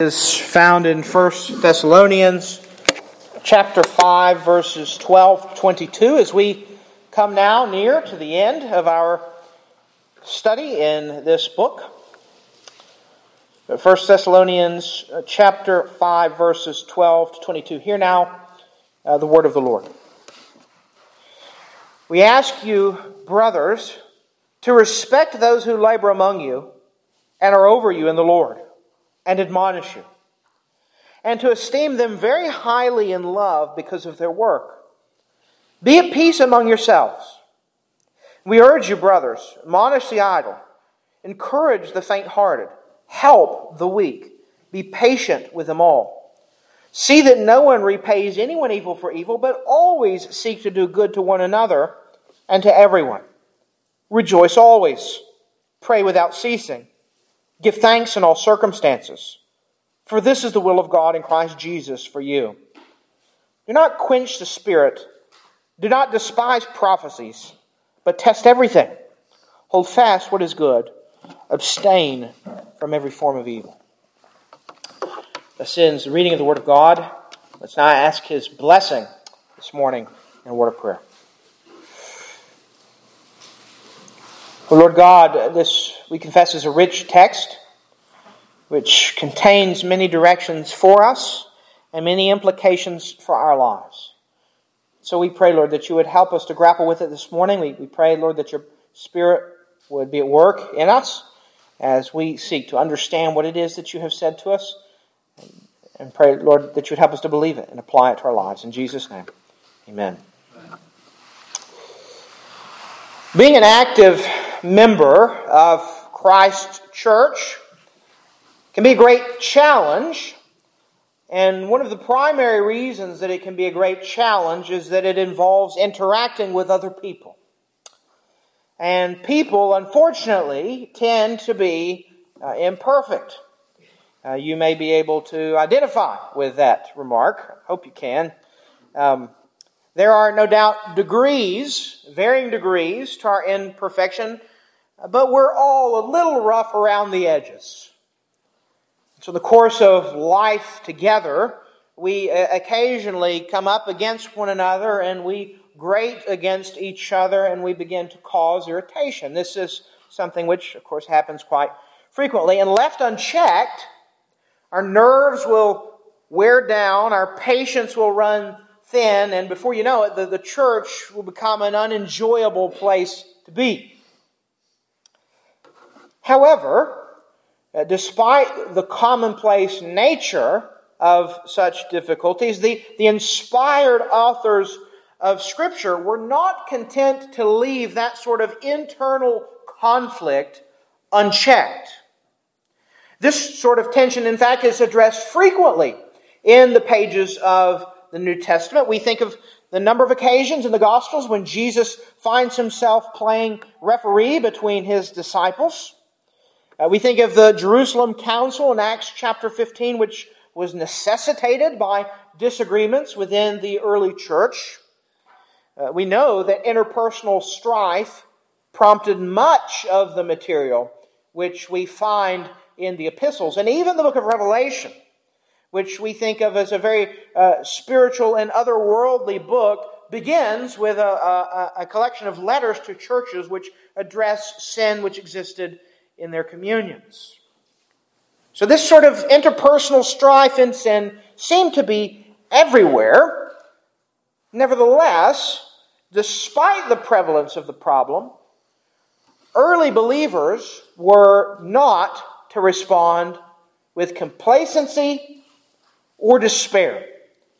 is found in 1 Thessalonians chapter 5 verses 12 22 as we come now near to the end of our study in this book. 1 Thessalonians uh, chapter 5 verses 12 to 22 hear now uh, the word of the Lord. We ask you brothers to respect those who labor among you and are over you in the Lord and admonish you, and to esteem them very highly in love because of their work. Be at peace among yourselves. We urge you, brothers, admonish the idle, encourage the faint hearted, help the weak, be patient with them all. See that no one repays anyone evil for evil, but always seek to do good to one another and to everyone. Rejoice always. Pray without ceasing. Give thanks in all circumstances, for this is the will of God in Christ Jesus for you. Do not quench the Spirit. Do not despise prophecies, but test everything. Hold fast what is good. Abstain from every form of evil. This ends the reading of the Word of God. Let's now ask His blessing this morning in a word of prayer. Well, Lord God, this we confess is a rich text which contains many directions for us and many implications for our lives. So we pray, Lord, that you would help us to grapple with it this morning. We, we pray, Lord, that your Spirit would be at work in us as we seek to understand what it is that you have said to us. And pray, Lord, that you would help us to believe it and apply it to our lives. In Jesus' name, amen. Being an active member of Christ Church can be a great challenge. And one of the primary reasons that it can be a great challenge is that it involves interacting with other people. And people, unfortunately, tend to be uh, imperfect. Uh, you may be able to identify with that remark. I hope you can. Um, there are no doubt degrees, varying degrees to our imperfection, but we're all a little rough around the edges. So, in the course of life together, we uh, occasionally come up against one another and we grate against each other and we begin to cause irritation. This is something which, of course, happens quite frequently. And left unchecked, our nerves will wear down, our patience will run thin, and before you know it, the, the church will become an unenjoyable place to be. However, uh, despite the commonplace nature of such difficulties, the, the inspired authors of Scripture were not content to leave that sort of internal conflict unchecked. This sort of tension, in fact, is addressed frequently in the pages of the New Testament. We think of the number of occasions in the Gospels when Jesus finds himself playing referee between his disciples. Uh, we think of the Jerusalem Council in Acts chapter 15, which was necessitated by disagreements within the early church. Uh, we know that interpersonal strife prompted much of the material which we find in the epistles and even the book of Revelation which we think of as a very uh, spiritual and otherworldly book, begins with a, a, a, collection of letters to churches which address sin which existed in their communions. So, this sort of interpersonal strife and sin seemed to be everywhere. Nevertheless, despite the prevalence of the problem, early believers were not to respond with complacency or despair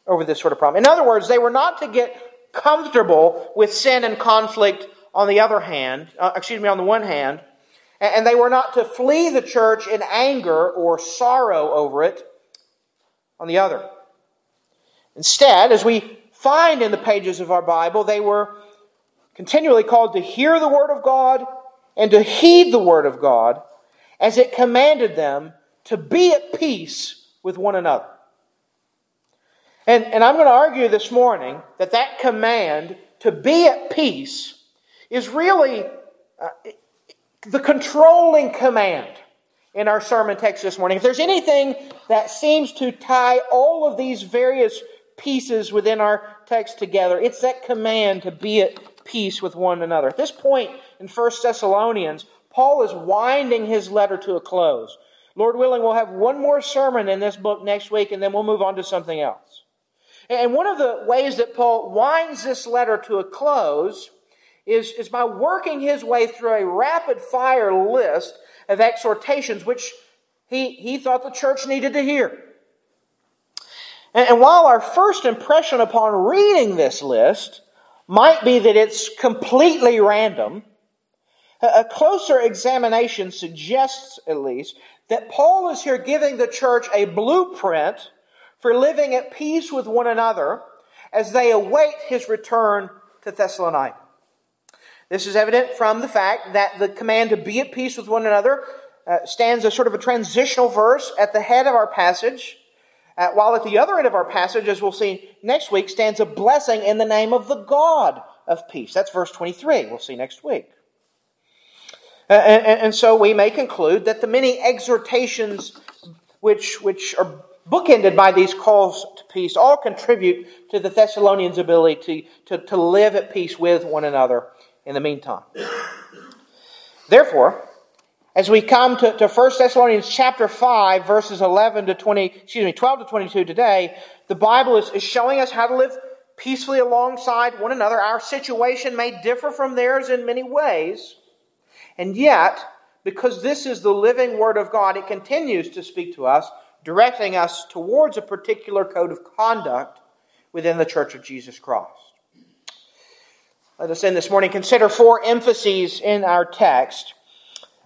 over this sort of problem. In other words, they were not to get comfortable with sin and conflict on the other hand, uh, excuse me, on the one hand, and they were not to flee the church in anger or sorrow over it on the other. Instead, as we find in the pages of our Bible, they were continually called to hear the Word of God and to heed the Word of God as it commanded them to be at peace with one another. And, and I'm going to argue this morning that that command to be at peace is really uh, the controlling command. in our sermon text this morning. If there's anything that seems to tie all of these various pieces within our text together, it's that command to be at peace with one another. At this point in 1 Thessalonians, Paul is winding his letter to a close. Lord willing, we'll have one more sermon in this book next week, and then we'll move on to something else. And one of the ways that Paul winds this letter to a close is, is by working his way through a rapid fire list of exhortations which he, he thought the church needed to hear. And, and while our first impression upon reading this list might be that it's completely random, a closer examination suggests, at least, that Paul is here giving the church a blueprint for living at peace with one another as they await his return to Thessalonica. This is evident from the fact that the command to be at peace with one another uh, stands as sort of a transitional verse at the head of our passage, uh, while at the other end of our passage, as we'll see next week, stands a blessing in the name of the God of peace. That's verse 23. We'll see next week. Uh, and, and, so we may conclude that the many exhortations which, which are bookended by these calls to peace all contribute to the Thessalonians' ability to, to, to live at peace with one another in the meantime. Therefore, as we come to, to 1 Thessalonians chapter 5, verses 11 to 20, excuse me, 12 to 22 today, the Bible is, is showing us how to live peacefully alongside one another. Our situation may differ from theirs in many ways, and yet, because this is the living Word of God, it continues to speak to us, directing us towards a particular code of conduct within the Church of Jesus Christ. Let us, in this morning, consider four emphases in our text.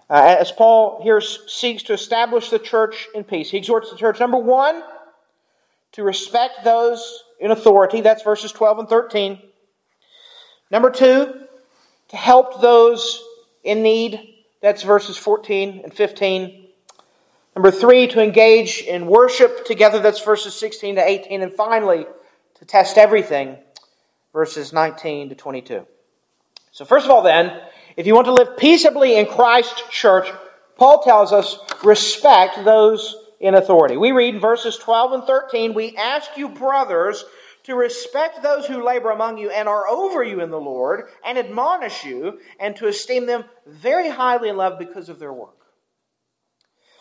Uh, as Paul here seeks to establish the church in peace, he exhorts the church, number one, to respect those in authority. That's verses 12 and 13. Number two, to help those in need. That's verses 14 and 15. Number three, to engage in worship together. That's verses 16 to 18. And finally, to test everything verses 19 to 22. So, first of all, then, if you want to live peaceably in Christ's church, Paul tells us respect those in authority. We read in verses 12 and 13, We ask you, brothers, to respect those who labor among you and are over you in the Lord, and admonish you, and to esteem them very highly in love because of their work.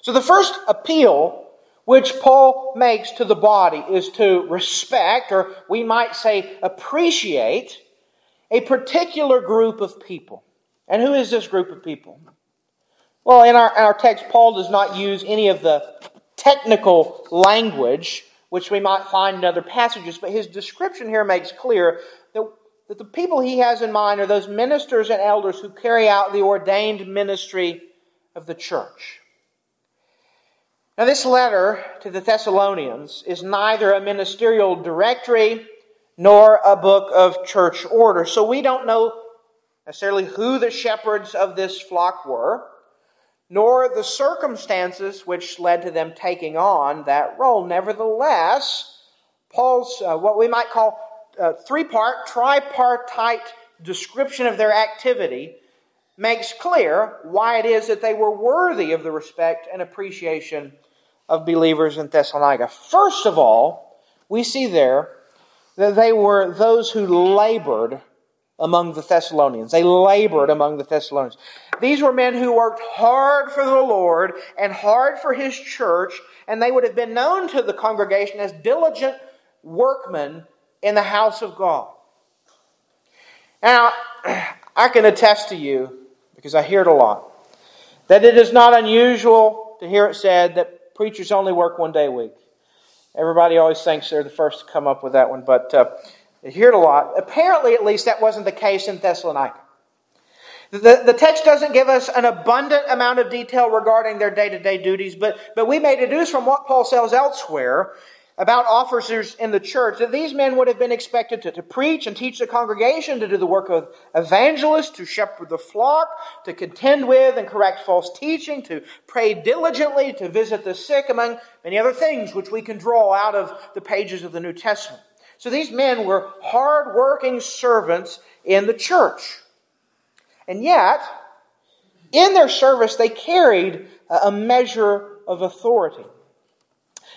So, the first appeal which Paul makes to the body is to respect, or we might say appreciate, a particular group of people. And who is this group of people? Well, in our, our text, Paul does not use any of the technical language which we might find in other passages, but his description here makes clear that, that the people he has in mind are those ministers and elders who carry out the ordained ministry of the church. Now, this letter to the Thessalonians is neither a ministerial directory nor a book of church order. So we don't know necessarily who the shepherds of this flock were, nor the circumstances which led to them taking on that role. Nevertheless, Paul's uh, what we might call uh, three part, tripartite description of their activity makes clear why it is that they were worthy of the respect and appreciation of believers in Thessalonica. First of all, we see there that they were those who labored among the Thessalonians. They labored among the Thessalonians. These were men who worked hard for the Lord and hard for His church, and they would have been known to the congregation as diligent workmen in the house of God. Now, I can attest to you, because I hear it a lot, that it is not unusual to hear it said that preachers only work one day a week. Everybody always thinks they're the first to come up with that one, but uh, I hear it a lot. Apparently, at least, that wasn't the case in Thessalonica. The, the text doesn't give us an abundant amount of detail regarding their day to day duties, but, but we may deduce from what Paul says elsewhere about officers in the church that these men would have been expected to, to preach and teach the congregation, to do the work of evangelists, to shepherd the flock, to contend with and correct false teaching, to pray diligently, to visit the sick, among many other things which we can draw out of the pages of the New Testament. So these men were hard-working servants in the church. And yet, in their service, they carried a measure of authority.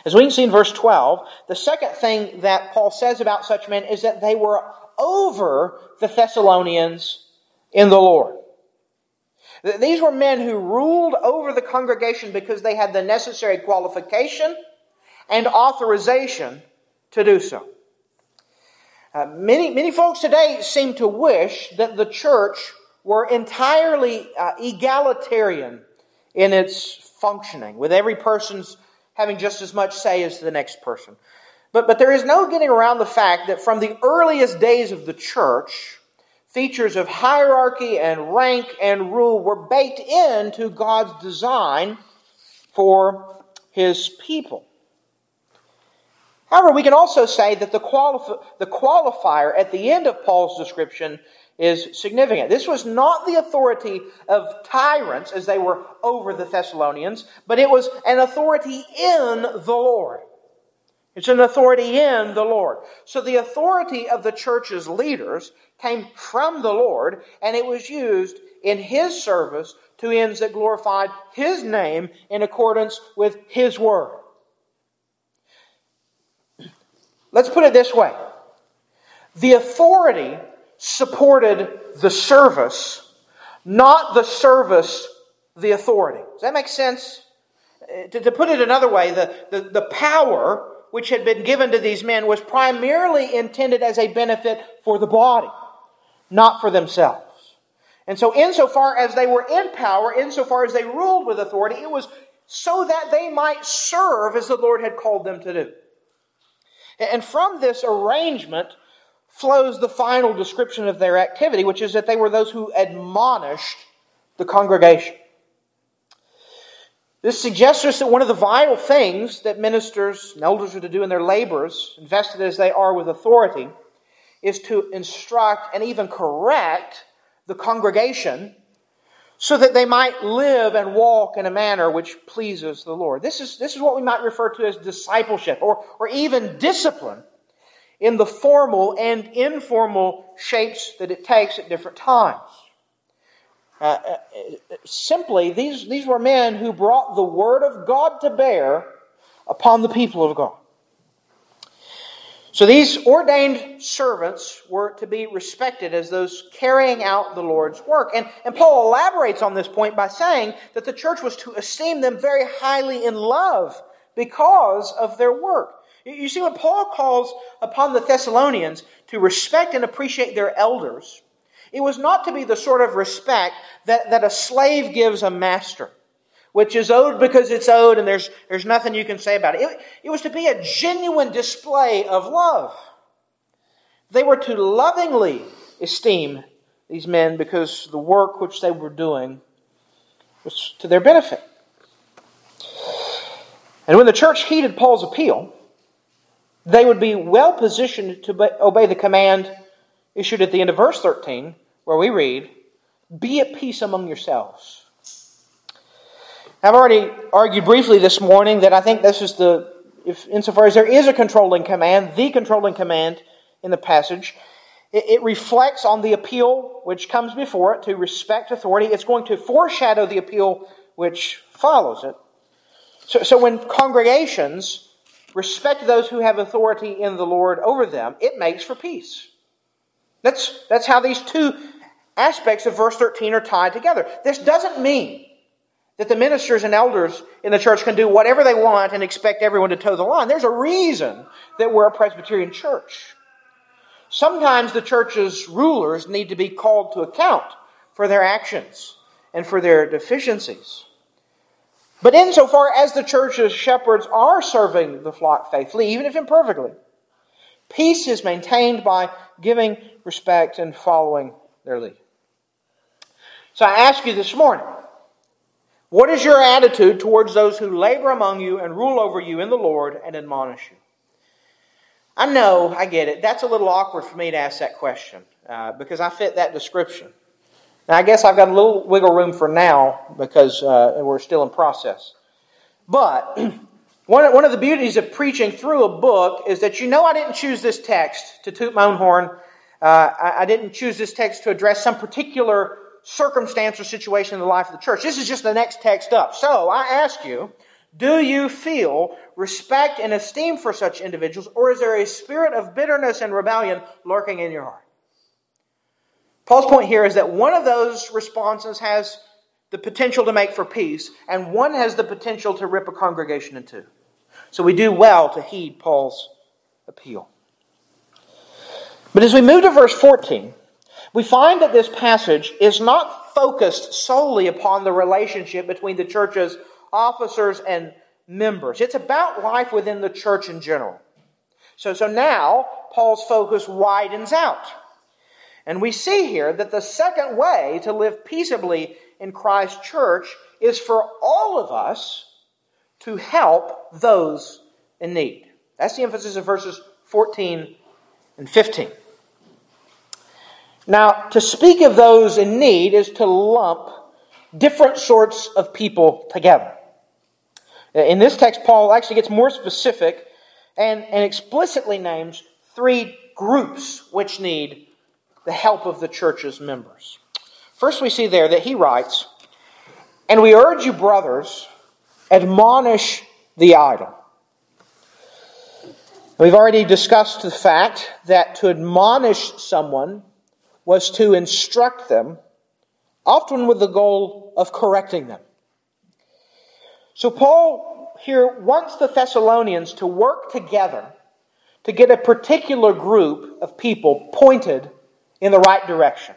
As we can see in verse 12, the second thing that Paul says about such men is that they were over the Thessalonians in the Lord. These were men who ruled over the congregation because they had the necessary qualification and authorization to do so. Uh, many, many folks today seem to wish that the church were entirely uh, egalitarian in its functioning, with every person's having just as much say as the next person. But, but there is no getting around the fact that from the earliest days of the church, features of hierarchy and rank and rule were baked into God's design for his people. However, we can also say that the, qualif- the qualifier at the end of Paul's description is significant. This was not the authority of tyrants as they were over the Thessalonians, but it was an authority in the Lord. It's an authority in the Lord. So the authority of the church's leaders came from the Lord, and it was used in His service to ends that glorified His name in accordance with His word. Let's put it this way the authority supported the service, not the service the authority. Does that make sense? Uh, to, to put it another way, the, the, the power which had been given to these men was primarily intended as a benefit for the body, not for themselves. And so, insofar as they were in power, insofar as they ruled with authority, it was so that they might serve as the Lord had called them to do. And from this arrangement flows the final description of their activity, which is that they were those who admonished the congregation. This suggests us that one of the vital things that ministers and elders are to do in their labors, invested as they are with authority, is to instruct and even correct the congregation so that they might live and walk in a manner which pleases the Lord. This is, this is what we might refer to as discipleship or, or even discipline in the formal and informal shapes that it takes at different times. Uh, uh, simply, these, these were men who brought the Word of God to bear upon the people of God. So these ordained servants were to be respected as those carrying out the Lord's work. And, and Paul elaborates on this point by saying that the church was to esteem them very highly in love because of their work. You see, when Paul calls upon the Thessalonians to respect and appreciate their elders, it was not to be the sort of respect that, that a slave gives a master which is owed because it's owed and there's, there's nothing you can say about it. it. It was to be a genuine display of love. They were to lovingly esteem these men because the work which they were doing was to their benefit. And when the church heeded Paul's appeal, they would be well positioned to obey the command issued at the end of verse 13, where we read, Be at peace among yourselves. I've already argued briefly this morning that I think this is the, if, insofar as there is a controlling command, the controlling command in the passage, it, reflects on the appeal which comes before it to respect authority. It's going to foreshadow the appeal which follows it. So, so when congregations respect those who have authority in the Lord over them, it makes for peace. That's, that's how these two aspects of verse 13 are tied together. This doesn't mean that the ministers and elders in the church can do whatever they want and expect everyone to toe the line. There's a reason that we're a Presbyterian church. Sometimes the church's rulers need to be called to account for their actions and for their deficiencies. But insofar as the church's shepherds are serving the flock faithfully, even if imperfectly, peace is maintained by giving respect and following their lead. So I ask you this morning what is your attitude towards those who labor among you and rule over you in the Lord and admonish you? I know, I get it. That's a little awkward for me to ask that question uh, because I fit that description. Now, I guess I've got a little wiggle room for now because uh, we're still in process. But one, one of the beauties of preaching through a book is that you know I didn't choose this text to toot my own horn. Uh, I, I didn't choose this text to address some particular circumstance or situation in the life of the church. This is just the next text up. So I ask you, do you feel respect and esteem for such individuals, or is there a spirit of bitterness and rebellion lurking in your heart? Paul's point here is that one of those responses has the potential to make for peace, and one has the potential to rip a congregation in two. So we do well to heed Paul's appeal. But as we move to verse 14, we find that this passage is not focused solely upon the relationship between the church's officers and members. It's about life within the church in general. So, so now, Paul's focus widens out. And we see here that the second way to live peaceably in Christ's church is for all of us to help those in need. That's the emphasis of verses 14 and 15. Now, to speak of those in need is to lump different sorts of people together. In this text, Paul actually gets more specific and, and explicitly names three groups which need the help of the church's members. First, we see there that he writes, And we urge you, brothers, admonish the idle. We've already discussed the fact that to admonish someone was to instruct them, often with the goal of correcting them. So Paul here wants the Thessalonians to work together to get a particular group of people pointed in the right direction.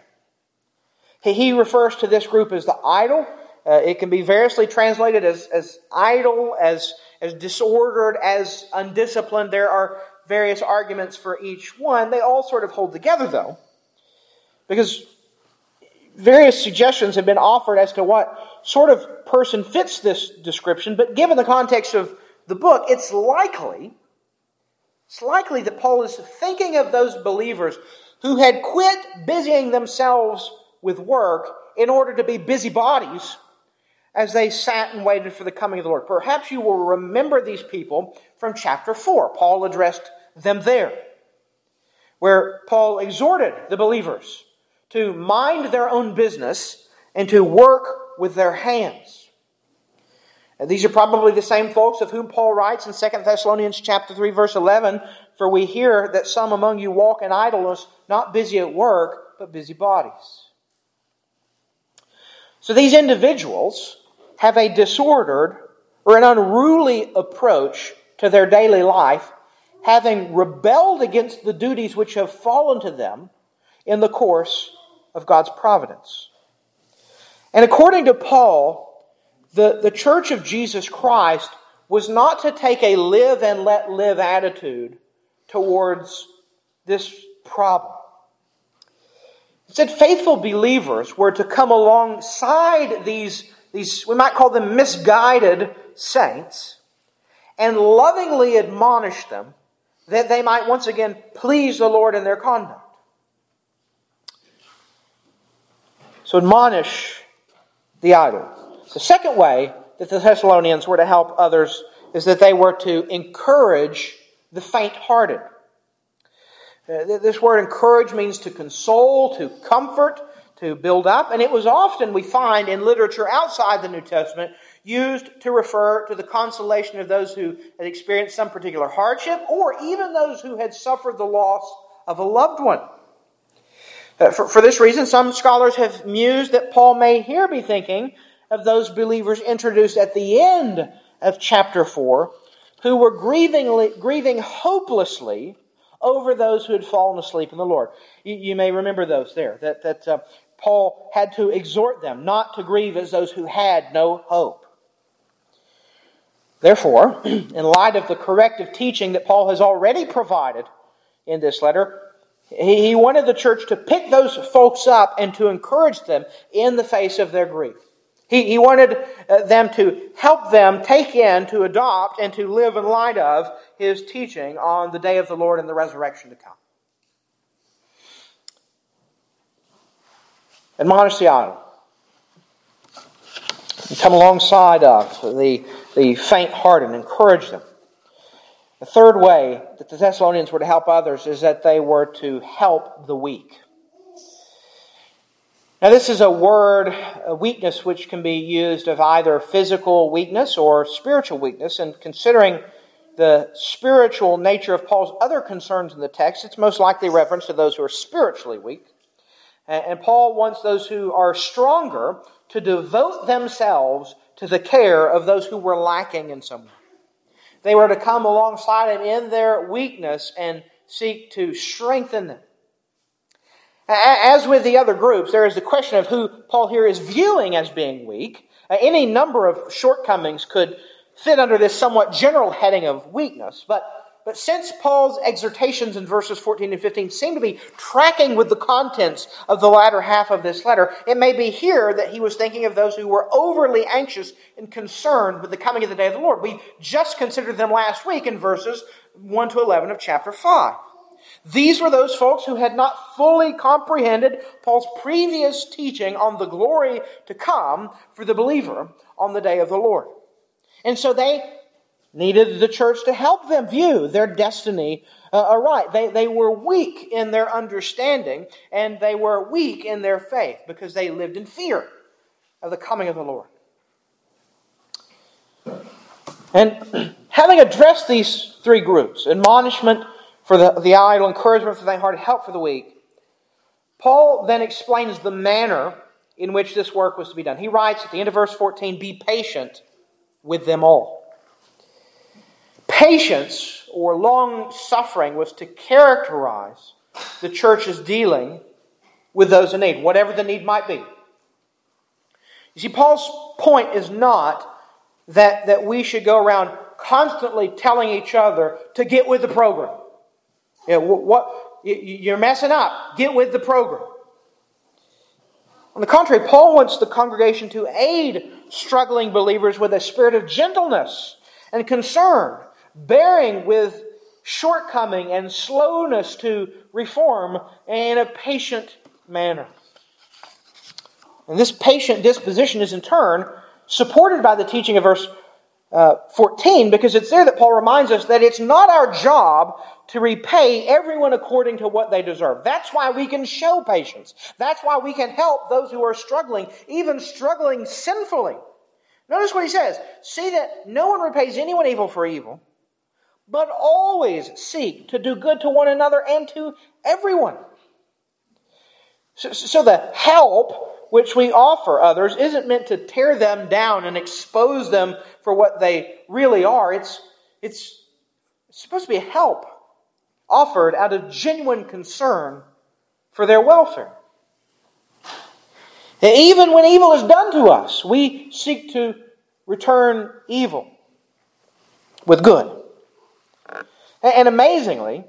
He refers to this group as the idle. Uh, it can be variously translated as, as idle, as, as disordered, as undisciplined. There are various arguments for each one. They all sort of hold together, though, because various suggestions have been offered as to what sort of person fits this description, but given the context of the book, it's likely, it's likely that Paul is thinking of those believers who had quit busying themselves with work in order to be busybodies as they sat and waited for the coming of the Lord. Perhaps you will remember these people from chapter 4. Paul addressed them there, where Paul exhorted the believers to mind their own business and to work with their hands. And these are probably the same folks of whom Paul writes in 2 Thessalonians chapter 3 verse 11, for we hear that some among you walk in idleness, not busy at work, but busy bodies. So these individuals have a disordered or an unruly approach to their daily life, having rebelled against the duties which have fallen to them in the course of God's providence. And according to Paul, the, the church of Jesus Christ was not to take a live and let live attitude towards this problem. It said faithful believers were to come alongside these, these, we might call them misguided saints, and lovingly admonish them that they might once again please the Lord in their conduct. So admonish the idle. The second way that the Thessalonians were to help others is that they were to encourage the faint hearted. Uh, this word encourage means to console, to comfort, to build up, and it was often, we find in literature outside the New Testament, used to refer to the consolation of those who had experienced some particular hardship, or even those who had suffered the loss of a loved one. Uh, for, for this reason, some scholars have mused that Paul may here be thinking of those believers introduced at the end of chapter 4 who were grieving, grieving hopelessly over those who had fallen asleep in the Lord. You, you may remember those there, that, that uh, Paul had to exhort them not to grieve as those who had no hope. Therefore, in light of the corrective teaching that Paul has already provided in this letter, he wanted the church to pick those folks up and to encourage them in the face of their grief. He, he wanted uh, them to help them take in, to adopt, and to live in light of his teaching on the day of the Lord and the resurrection to come. Admonish the idle. Come alongside of the, the faint hearted and encourage them. The third way that the Thessalonians were to help others is that they were to help the weak. Now, this is a word, a weakness, which can be used of either physical weakness or spiritual weakness. And considering the spiritual nature of Paul's other concerns in the text, it's most likely reference to those who are spiritually weak. And Paul wants those who are stronger to devote themselves to the care of those who were lacking in some way. They were to come alongside him in their weakness and seek to strengthen them. As with the other groups, there is the question of who Paul here is viewing as being weak. Uh, any number of shortcomings could fit under this somewhat general heading of weakness, but, but since Paul's exhortations in verses 14 and 15 seem to be tracking with the contents of the latter half of this letter, it may be here that he was thinking of those who were overly anxious and concerned with the coming of the day of the Lord. We just considered them last week in verses 1 to 11 of chapter 5. These were those folks who had not fully comprehended Paul's previous teaching on the glory to come for the believer on the day of the Lord. And so they needed the church to help them view their destiny uh, aright. They, they were weak in their understanding and they were weak in their faith because they lived in fear of the coming of the Lord. And having addressed these three groups admonishment, for the, the idle, encouragement for the faint-hearted, help for the weak. Paul then explains the manner in which this work was to be done. He writes at the end of verse 14, Be patient with them all. Patience or long suffering was to characterize the church's dealing with those in need, whatever the need might be. You see, Paul's point is not that, that we should go around constantly telling each other to get with the program. You know, what, you're messing up. Get with the program. On the contrary, Paul wants the congregation to aid struggling believers with a spirit of gentleness and concern, bearing with shortcoming and slowness to reform in a patient manner. And this patient disposition is in turn supported by the teaching of verse uh, 14 because it's there that Paul reminds us that it's not our job to repay everyone according to what they deserve. That's why we can show patience. That's why we can help those who are struggling, even struggling sinfully. Notice what he says See that no one repays anyone evil for evil, but always seek to do good to one another and to everyone. So, so the help which we offer others isn't meant to tear them down and expose them for what they really are. It's, it's, it's supposed to be a help offered out of genuine concern for their welfare. And even when evil is done to us, we seek to return evil with good. And amazingly,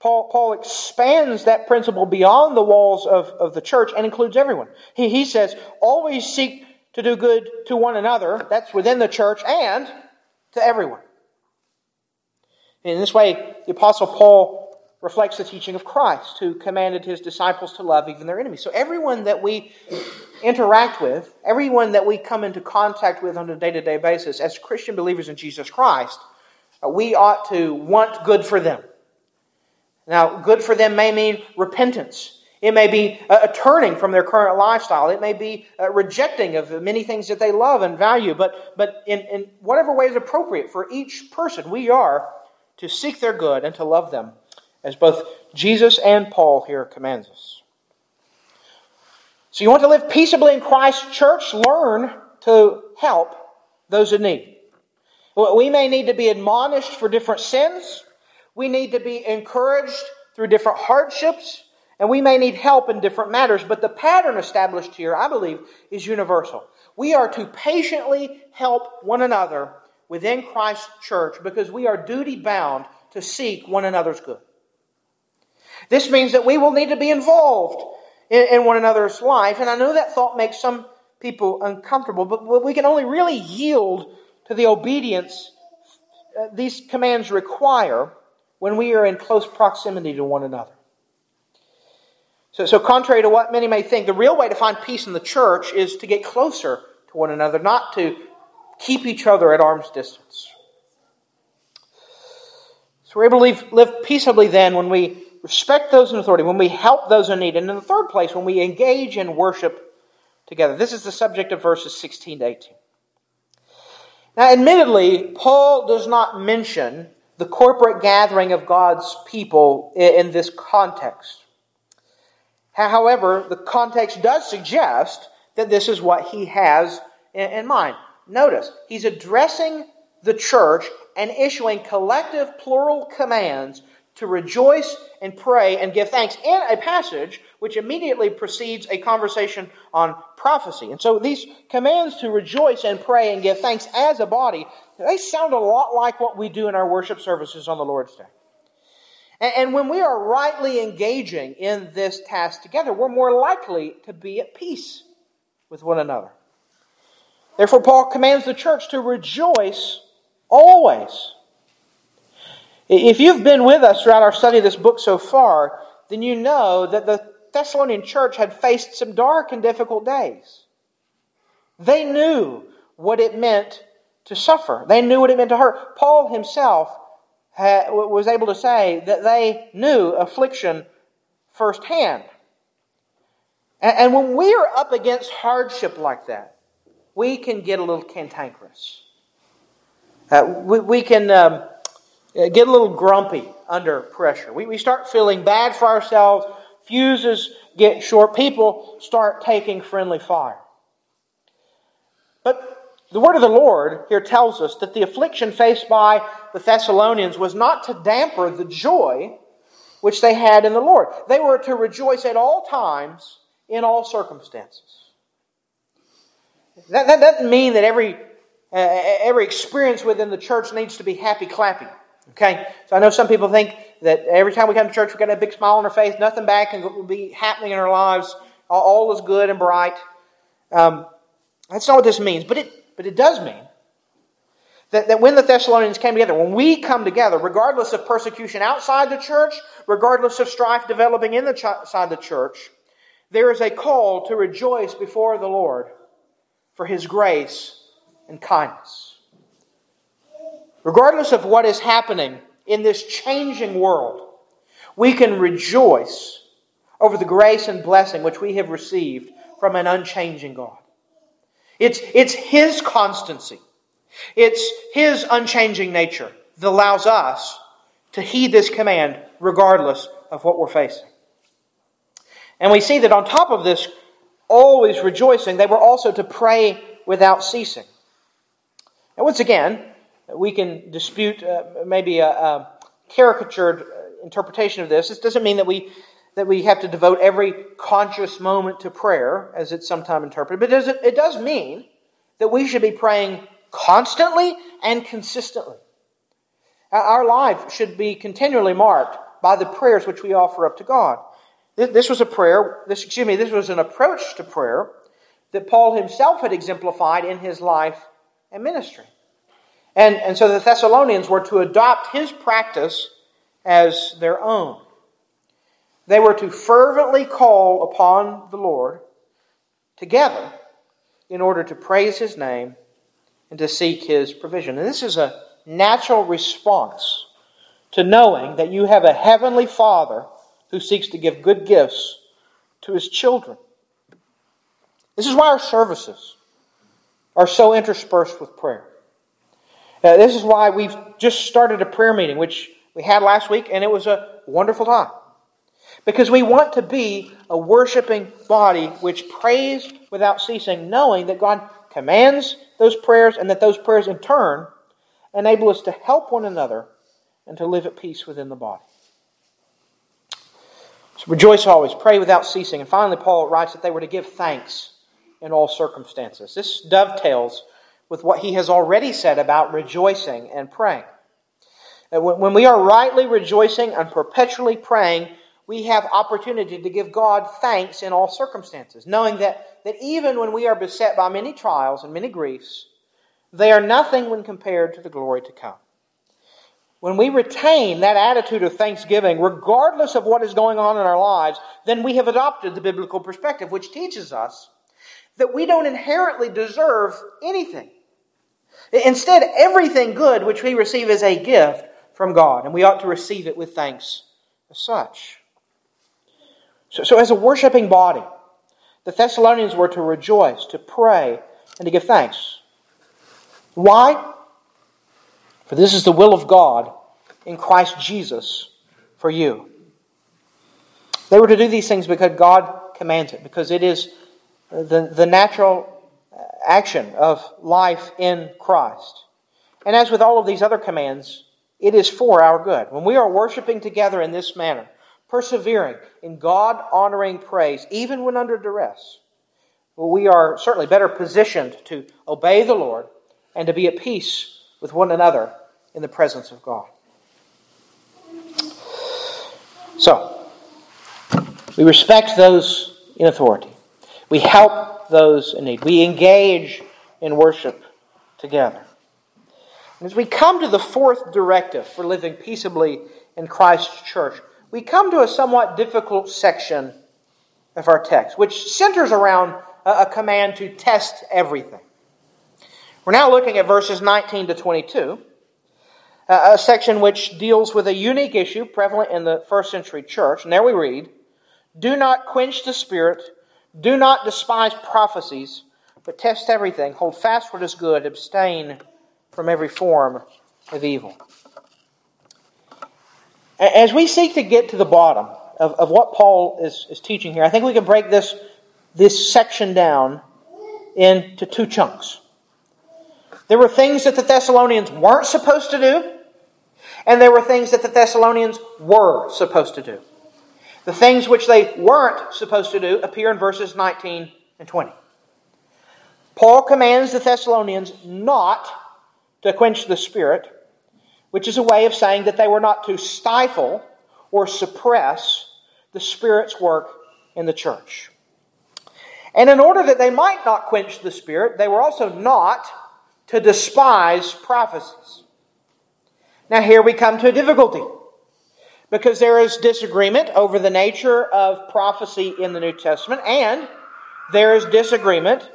Paul, Paul expands that principle beyond the walls of, of the church and includes everyone. He, he says, always seek to do good to one another, that's within the church, and to everyone. In this way, the Apostle Paul reflects the teaching of Christ, who commanded his disciples to love even their enemies. So everyone that we interact with, everyone that we come into contact with on a day to day basis, as Christian believers in Jesus Christ, uh, we ought to want good for them. Now, good for them may mean repentance. It may be a turning from their current lifestyle. It may be a rejecting of many things that they love and value. But, but in, in whatever way is appropriate for each person, we are to seek their good and to love them, as both Jesus and Paul here commands us. So you want to live peaceably in Christ's church? Learn to help those in need. We may need to be admonished for different sins. We need to be encouraged through different hardships, and we may need help in different matters. But the pattern established here, I believe, is universal. We are to patiently help one another within Christ's church because we are duty bound to seek one another's good. This means that we will need to be involved in, in one another's life, and I know that thought makes some people uncomfortable, but we can only really yield to the obedience uh, these commands require when we are in close proximity to one another. So, so, contrary to what many may think, the real way to find peace in the church is to get closer to one another, not to keep each other at arm's distance. So we're able to live, live peaceably then when we respect those in authority, when we help those in need, and in the third place, when we engage in worship together. This is the subject of verses 16 to 18. Now, admittedly, Paul does not mention the corporate gathering of God's people in this context. However, the context does suggest that this is what he has in mind. Notice, he's addressing the church and issuing collective plural commands to rejoice and pray and give thanks in a passage which immediately precedes a conversation on prophecy. And so these commands to rejoice and pray and give thanks as a body, they sound a lot like what we do in our worship services on the Lord's Day. And when we are rightly engaging in this task together, we're more likely to be at peace with one another. Therefore, Paul commands the church to rejoice always. If you've been with us throughout our study of this book so far, then you know that the Thessalonian church had faced some dark and difficult days. They knew what it meant to suffer, they knew what it meant to hurt. Paul himself had, was able to say that they knew affliction firsthand. And, and when we are up against hardship like that, we can get a little cantankerous. Uh, we, we, can um, get a little grumpy under pressure. We, we start feeling bad for ourselves. Fuses get short. People start taking friendly fire. But the word of the Lord here tells us that the affliction faced by the Thessalonians was not to damper the joy which they had in the Lord. They were to rejoice at all times in all circumstances. That, that doesn't mean that every, uh, every experience within the church needs to be happy clappy. Okay? So I know some people think that every time we come to church, we've got a big smile on our face, nothing bad can be happening in our lives, all is good and bright. Um, that's not what this means, but it, but it does mean that, that when the Thessalonians came together, when we come together, regardless of persecution outside the church, regardless of strife developing inside the church, there is a call to rejoice before the Lord for His grace and kindness. Regardless of what is happening in this changing world, we can rejoice over the grace and blessing which we have received from an unchanging God. It's, it's His constancy, it's His unchanging nature that allows us to heed this command regardless of what we're facing. And we see that on top of this, always rejoicing, they were also to pray without ceasing. And once again, we can dispute uh, maybe a, a caricatured interpretation of this. This doesn't mean that we that we have to devote every conscious moment to prayer, as it's sometimes interpreted, but it does, it does mean that we should be praying constantly and consistently. Our life should be continually marked by the prayers which we offer up to God. This was a prayer, this, excuse me, this was an approach to prayer that Paul himself had exemplified in his life and ministry. And, and so the Thessalonians were to adopt his practice as their own. They were to fervently call upon the Lord together in order to praise his name and to seek his provision. And this is a natural response to knowing that you have a heavenly Father who seeks to give good gifts to his children. This is why our services are so interspersed with prayer. Uh, this is why we've just started a prayer meeting, which we had last week, and it was a wonderful time. Because we want to be a worshiping body which prays without ceasing, knowing that God commands those prayers and that those prayers in turn enable us to help one another and to live at peace within the body. So rejoice always, pray without ceasing. And finally, Paul writes that they were to give thanks in all circumstances. This dovetails with what he has already said about rejoicing and praying. When we are rightly rejoicing and perpetually praying, we have opportunity to give God thanks in all circumstances, knowing that, that even when we are beset by many trials and many griefs, they are nothing when compared to the glory to come. When we retain that attitude of thanksgiving, regardless of what is going on in our lives, then we have adopted the biblical perspective, which teaches us that we don't inherently deserve anything. Instead, everything good which we receive is a gift from God, and we ought to receive it with thanks as such. So, so as a worshiping body, the Thessalonians were to rejoice, to pray, and to give thanks. Why? For this is the will of God in Christ Jesus for you. They were to do these things because God commands it, because it is the, the natural action of life in Christ. And as with all of these other commands, it is for our good. When we are worshiping together in this manner, persevering in God honoring praise, even when under duress, we are certainly better positioned to obey the Lord and to be at peace with one another in the presence of God. So, we respect those in authority. We help those in need. We engage in worship together. As we come to the fourth directive for living peaceably in Christ's church, we come to a somewhat difficult section of our text, which centers around a command to test everything. We're now looking at verses 19 to 22, Uh, a section which deals with a unique issue prevalent in the first century church. And there we read Do not quench the spirit, do not despise prophecies, but test everything. Hold fast what is good, abstain from every form of evil. As we seek to get to the bottom of, of what Paul is, is teaching here, I think we can break this, this section down into two chunks. There were things that the Thessalonians weren't supposed to do, and there were things that the Thessalonians were supposed to do. The things which they weren't supposed to do appear in verses 19 and 20. Paul commands the Thessalonians not to quench the Spirit, which is a way of saying that they were not to stifle or suppress the Spirit's work in the church. And in order that they might not quench the Spirit, they were also not to despise prophecies. Now, here we come to a difficulty because there is disagreement over the nature of prophecy in the New Testament, and there is disagreement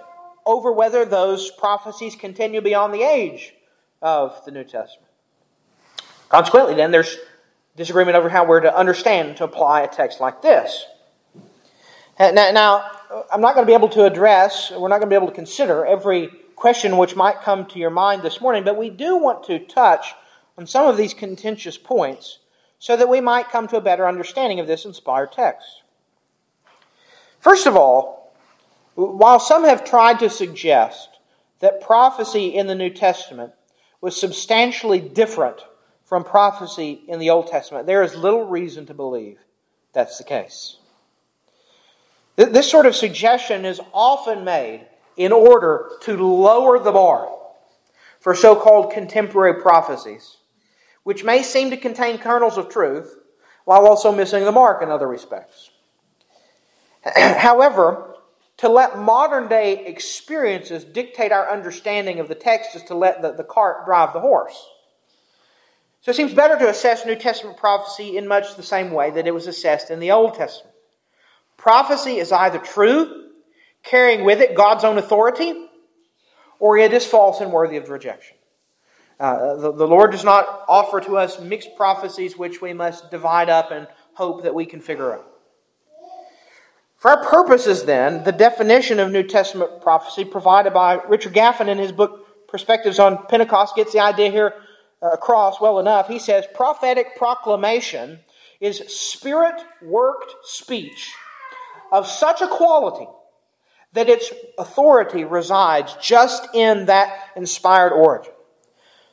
over whether those prophecies continue beyond the age of the New Testament. Consequently, then, there's disagreement over how we're to understand and to apply a text like this. Now, now, I'm not going to be able to address, we're not going to be able to consider every question which might come to your mind this morning, but we do want to touch some of these contentious points so that we might come to a better understanding of this inspired text. First of all, while some have tried to suggest that prophecy in the New Testament was substantially different from prophecy in the Old Testament. There is little reason to believe that's the case. This sort of suggestion is often made in order to lower the bar for so called contemporary prophecies, which may seem to contain kernels of truth while also missing the mark in other respects. However, to let modern day experiences dictate our understanding of the text is to let the, the cart drive the horse. So it seems better to assess New Testament prophecy in much the same way that it was assessed in the Old Testament. Prophecy is either true, carrying with it God's own authority, or it is false and worthy of rejection. Uh, the, the Lord does not offer to us mixed prophecies which we must divide up and hope that we can figure out. For our purposes, then, the definition of New Testament prophecy provided by Richard Gaffin in his book Perspectives on Pentecost gets the idea here uh, across well enough. He says prophetic proclamation is spirit worked speech of such a quality that its authority resides just in that inspired origin.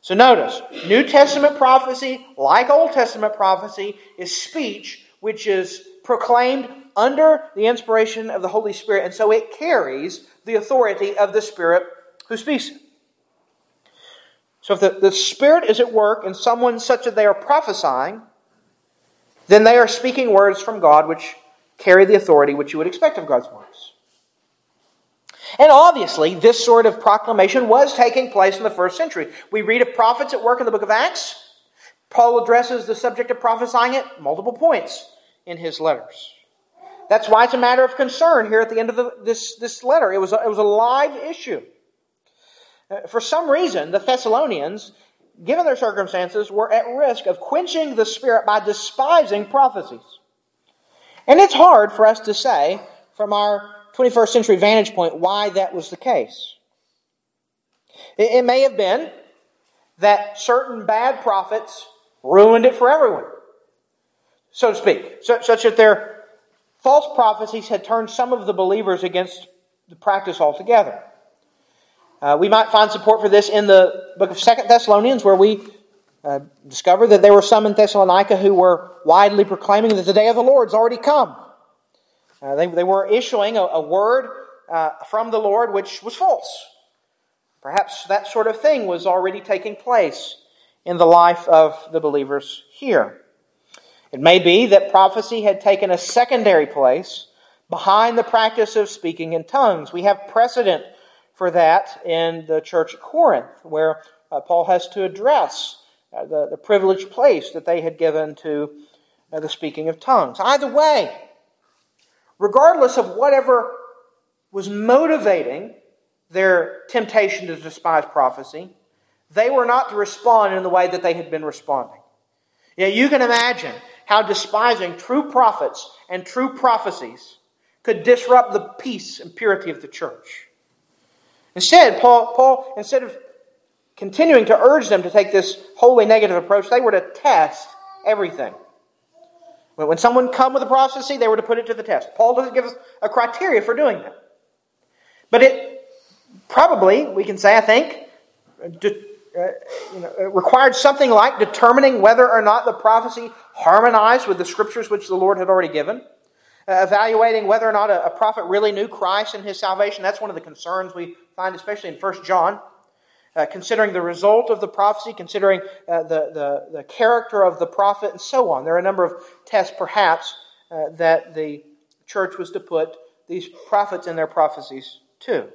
So notice, New Testament prophecy, like Old Testament prophecy, is speech which is proclaimed under the inspiration of the Holy Spirit, and so it carries the authority of the Spirit who speaks So if the, the Spirit is at work in someone such that they are prophesying, then they are speaking words from God which carry the authority which you would expect of God's words. And obviously, this sort of proclamation was taking place in the first century. We read of prophets at work in the book of Acts. Paul addresses the subject of prophesying at multiple points in his letters. That's why it's a matter of concern here at the end of the, this, this letter. It was, a, it was a live issue. Uh, for some reason, the Thessalonians given their circumstances, were at risk of quenching the Spirit by despising prophecies. And it's hard for us to say, from our 21st century vantage point, why that was the case. It may have been that certain bad prophets ruined it for everyone, so to speak, such that their false prophecies had turned some of the believers against the practice altogether. Uh, we might find support for this in the book of Second Thessalonians, where we uh, discover that there were some in Thessalonica who were widely proclaiming that the day of the Lord Lord's already come. Uh, they, they were issuing a, a word uh, from the Lord which was false. Perhaps that sort of thing was already taking place in the life of the believers here. It may be that prophecy had taken a secondary place behind the practice of speaking in tongues. We have precedent for that in the church at Corinth, where uh, Paul has to address uh, the, the privileged place that they had given to uh, the speaking of tongues. Either way, regardless of whatever was motivating their temptation to despise prophecy, they were not to respond in the way that they had been responding. Yeah, you can imagine how despising true prophets and true prophecies could disrupt the peace and purity of the church. Instead, Paul, Paul, instead of continuing to urge them to take this wholly negative approach, they were to test everything. When someone come with a prophecy, they were to put it to the test. Paul doesn't give us a criteria for doing that. But it probably, we can say, I think, de, uh, you know, required something like determining whether or not the prophecy harmonized with the scriptures which the Lord had already given uh, evaluating whether or not a, a, prophet really knew Christ and his salvation. That's one of the concerns we find, especially in 1 John. Uh, considering the result of the prophecy, considering uh, the, the, the, character of the prophet, and so on. There are a number of tests, perhaps, uh, that the church was to put these prophets in their prophecies to.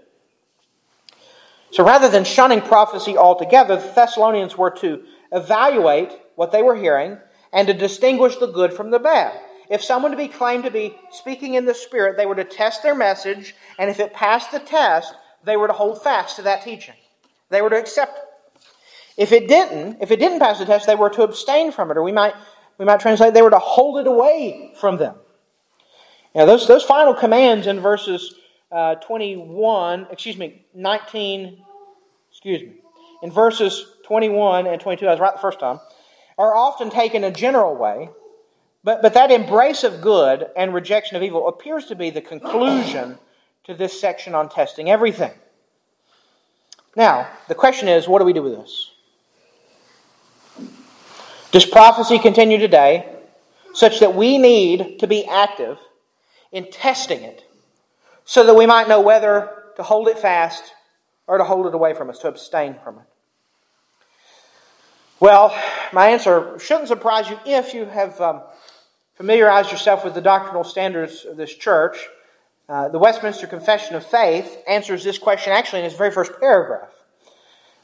So rather than shunning prophecy altogether, the Thessalonians were to evaluate what they were hearing and to distinguish the good from the bad if someone to be claimed to be speaking in the Spirit, they were to test their message, and if it passed the test, they were to hold fast to that teaching. They were to accept it. If it didn't, if it didn't pass the test, they were to abstain from it, or we might we might translate they were to hold it away from them. Now those those final commands in verses uh, 21, excuse me, 19, excuse me, in verses 21 and 22, I was right the first time, are often taken a general way but, but that embrace of good and rejection of evil appears to be the conclusion to this section on testing everything. Now, the question is what do we do with this? Does prophecy continue today such that we need to be active in testing it so that we might know whether to hold it fast or to hold it away from us, to abstain from it? Well, my answer shouldn't surprise you if you have um, familiarized yourself with the doctrinal standards of this church, uh, the Westminster Confession of Faith answers this question actually in its very first paragraph.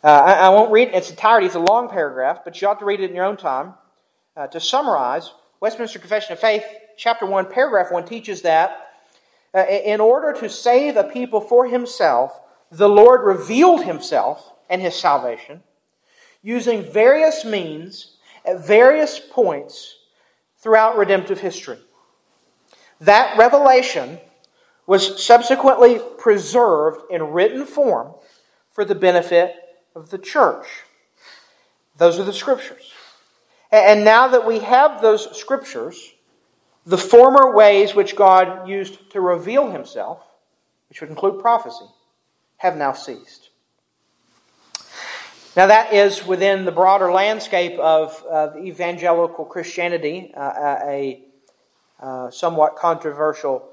Uh, I, I, won't read it in its entirety, it's a long paragraph, but you ought to read it in your own time. Uh, to summarize, Westminster Confession of Faith, chapter 1, paragraph 1 teaches that uh, in order to save a people for himself, the Lord revealed himself and his salvation using various means at various points throughout redemptive history. That revelation was subsequently preserved in written form for the benefit of the church. Those are the scriptures. And now that we have those scriptures, the former ways which God used to reveal himself, which would include prophecy, have now ceased. Now, that is within the broader landscape of evangelical Christianity, uh, a uh, somewhat controversial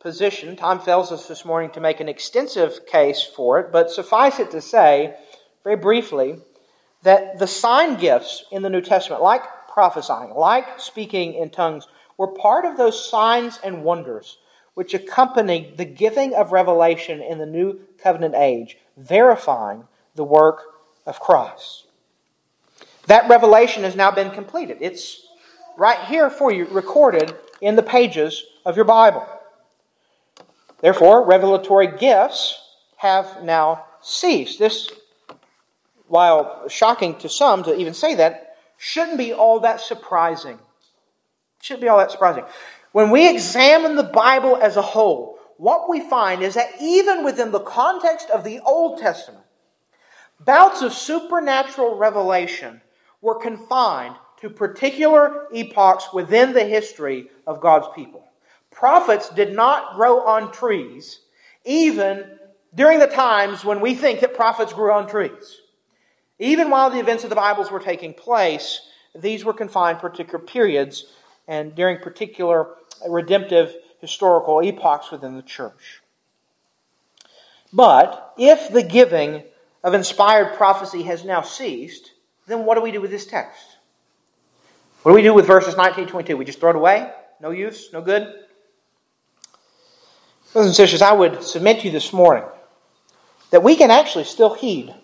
position. Time fails us this morning to make an extensive case for it, but suffice it to say, very briefly, that the sign gifts in the New Testament, like prophesying, like speaking in tongues, were part of those signs and wonders which accompanied the giving of revelation in the New Covenant age, verifying the work of Christ. That revelation has now been completed. It's right here for you, recorded in the pages of your Bible. Therefore, revelatory gifts have now ceased. This while shocking to some to even say that, shouldn't be all that surprising. Shouldn't be all that surprising. When we examine the Bible as a whole, what we find is that even within the context of the Old Testament, bouts of supernatural revelation were confined to particular epochs within the history of God's people. Prophets did not grow on trees, even during the times when we think that prophets grew on trees. Even while the events of the Bibles were taking place, these were confined particular periods and during particular redemptive historical epochs within the church. But if the giving of inspired prophecy has now ceased, then what do we do with this text? What do we do with verses 19 22? We just throw it away? No use? No good? Brothers and sisters, I would submit to you this morning that we can actually still heed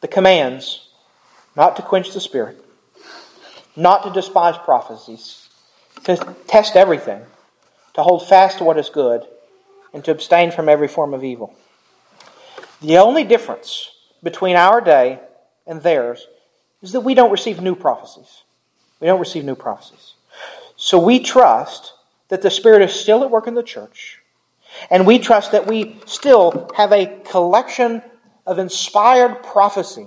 the commands not to quench the Spirit, not to despise prophecies, to test everything, to hold fast to what is good, and to abstain from every form of evil. The only difference between our day and theirs is that we don't receive new prophecies. We don't receive new prophecies. So we trust that the Spirit is still at work in the church, and we trust that we still have a collection of inspired prophecy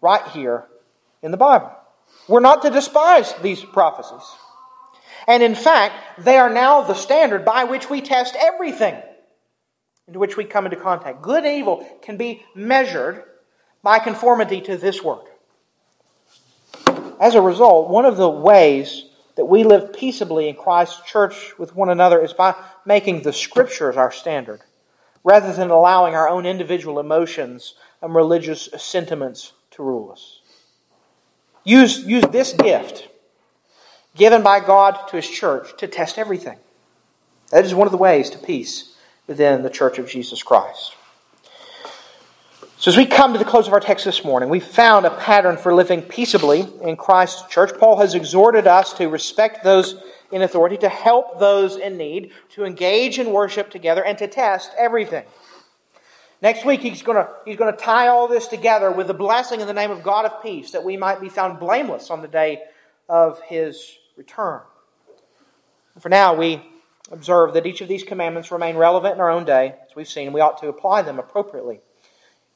right here in the Bible. We're not to despise these prophecies. And in fact, they are now the standard by which we test everything into which we come into contact. Good and evil can be measured by conformity to this word. As a result, one of the ways that we live peaceably in Christ's church with one another is by making the Scriptures our standard, rather than allowing our own individual emotions and religious sentiments to rule us. Use, use this gift given by God to His church to test everything. That is one of the ways to peace within the church of Jesus Christ. So, as we come to the close of our text this morning, we've found a pattern for living peaceably in Christ's church. Paul has exhorted us to respect those in authority, to help those in need, to engage in worship together, and to test everything. Next week, he's going to, he's to tie all this together with the blessing in the name of God of peace, that we might be found blameless on the day of his return. For now, we observe that each of these commandments remain relevant in our own day, as we've seen, and we ought to apply them appropriately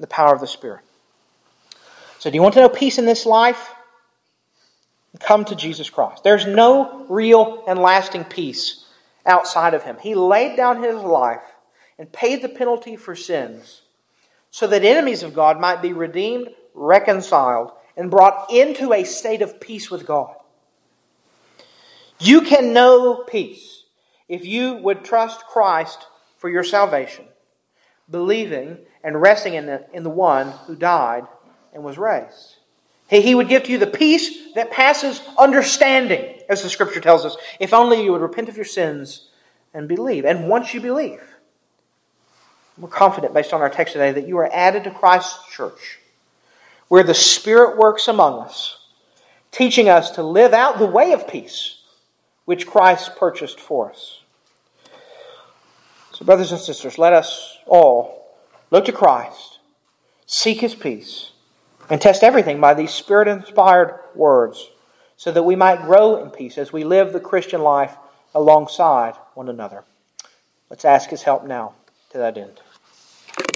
the power of the Spirit. So, do you want to know peace in this life? Come to Jesus Christ. There's no real and lasting peace outside of Him. He laid down His life and paid the penalty for sins so that enemies of God might be redeemed, reconciled, and brought into a state of peace with God. You can know peace if you would trust Christ for your salvation, believing and resting in the, in the one who died and was raised. He, he would give to you the peace that passes understanding, as the scripture tells us, if only you would repent of your sins and believe. And once you believe, we're confident, based on our text today, that you are added to Christ's church, where the Spirit works among us, teaching us to live out the way of peace which Christ purchased for us. So, brothers and sisters, let us all Look to Christ, seek His peace, and test everything by these Spirit inspired words so that we might grow in peace as we live the Christian life alongside one another. Let's ask His help now to that end.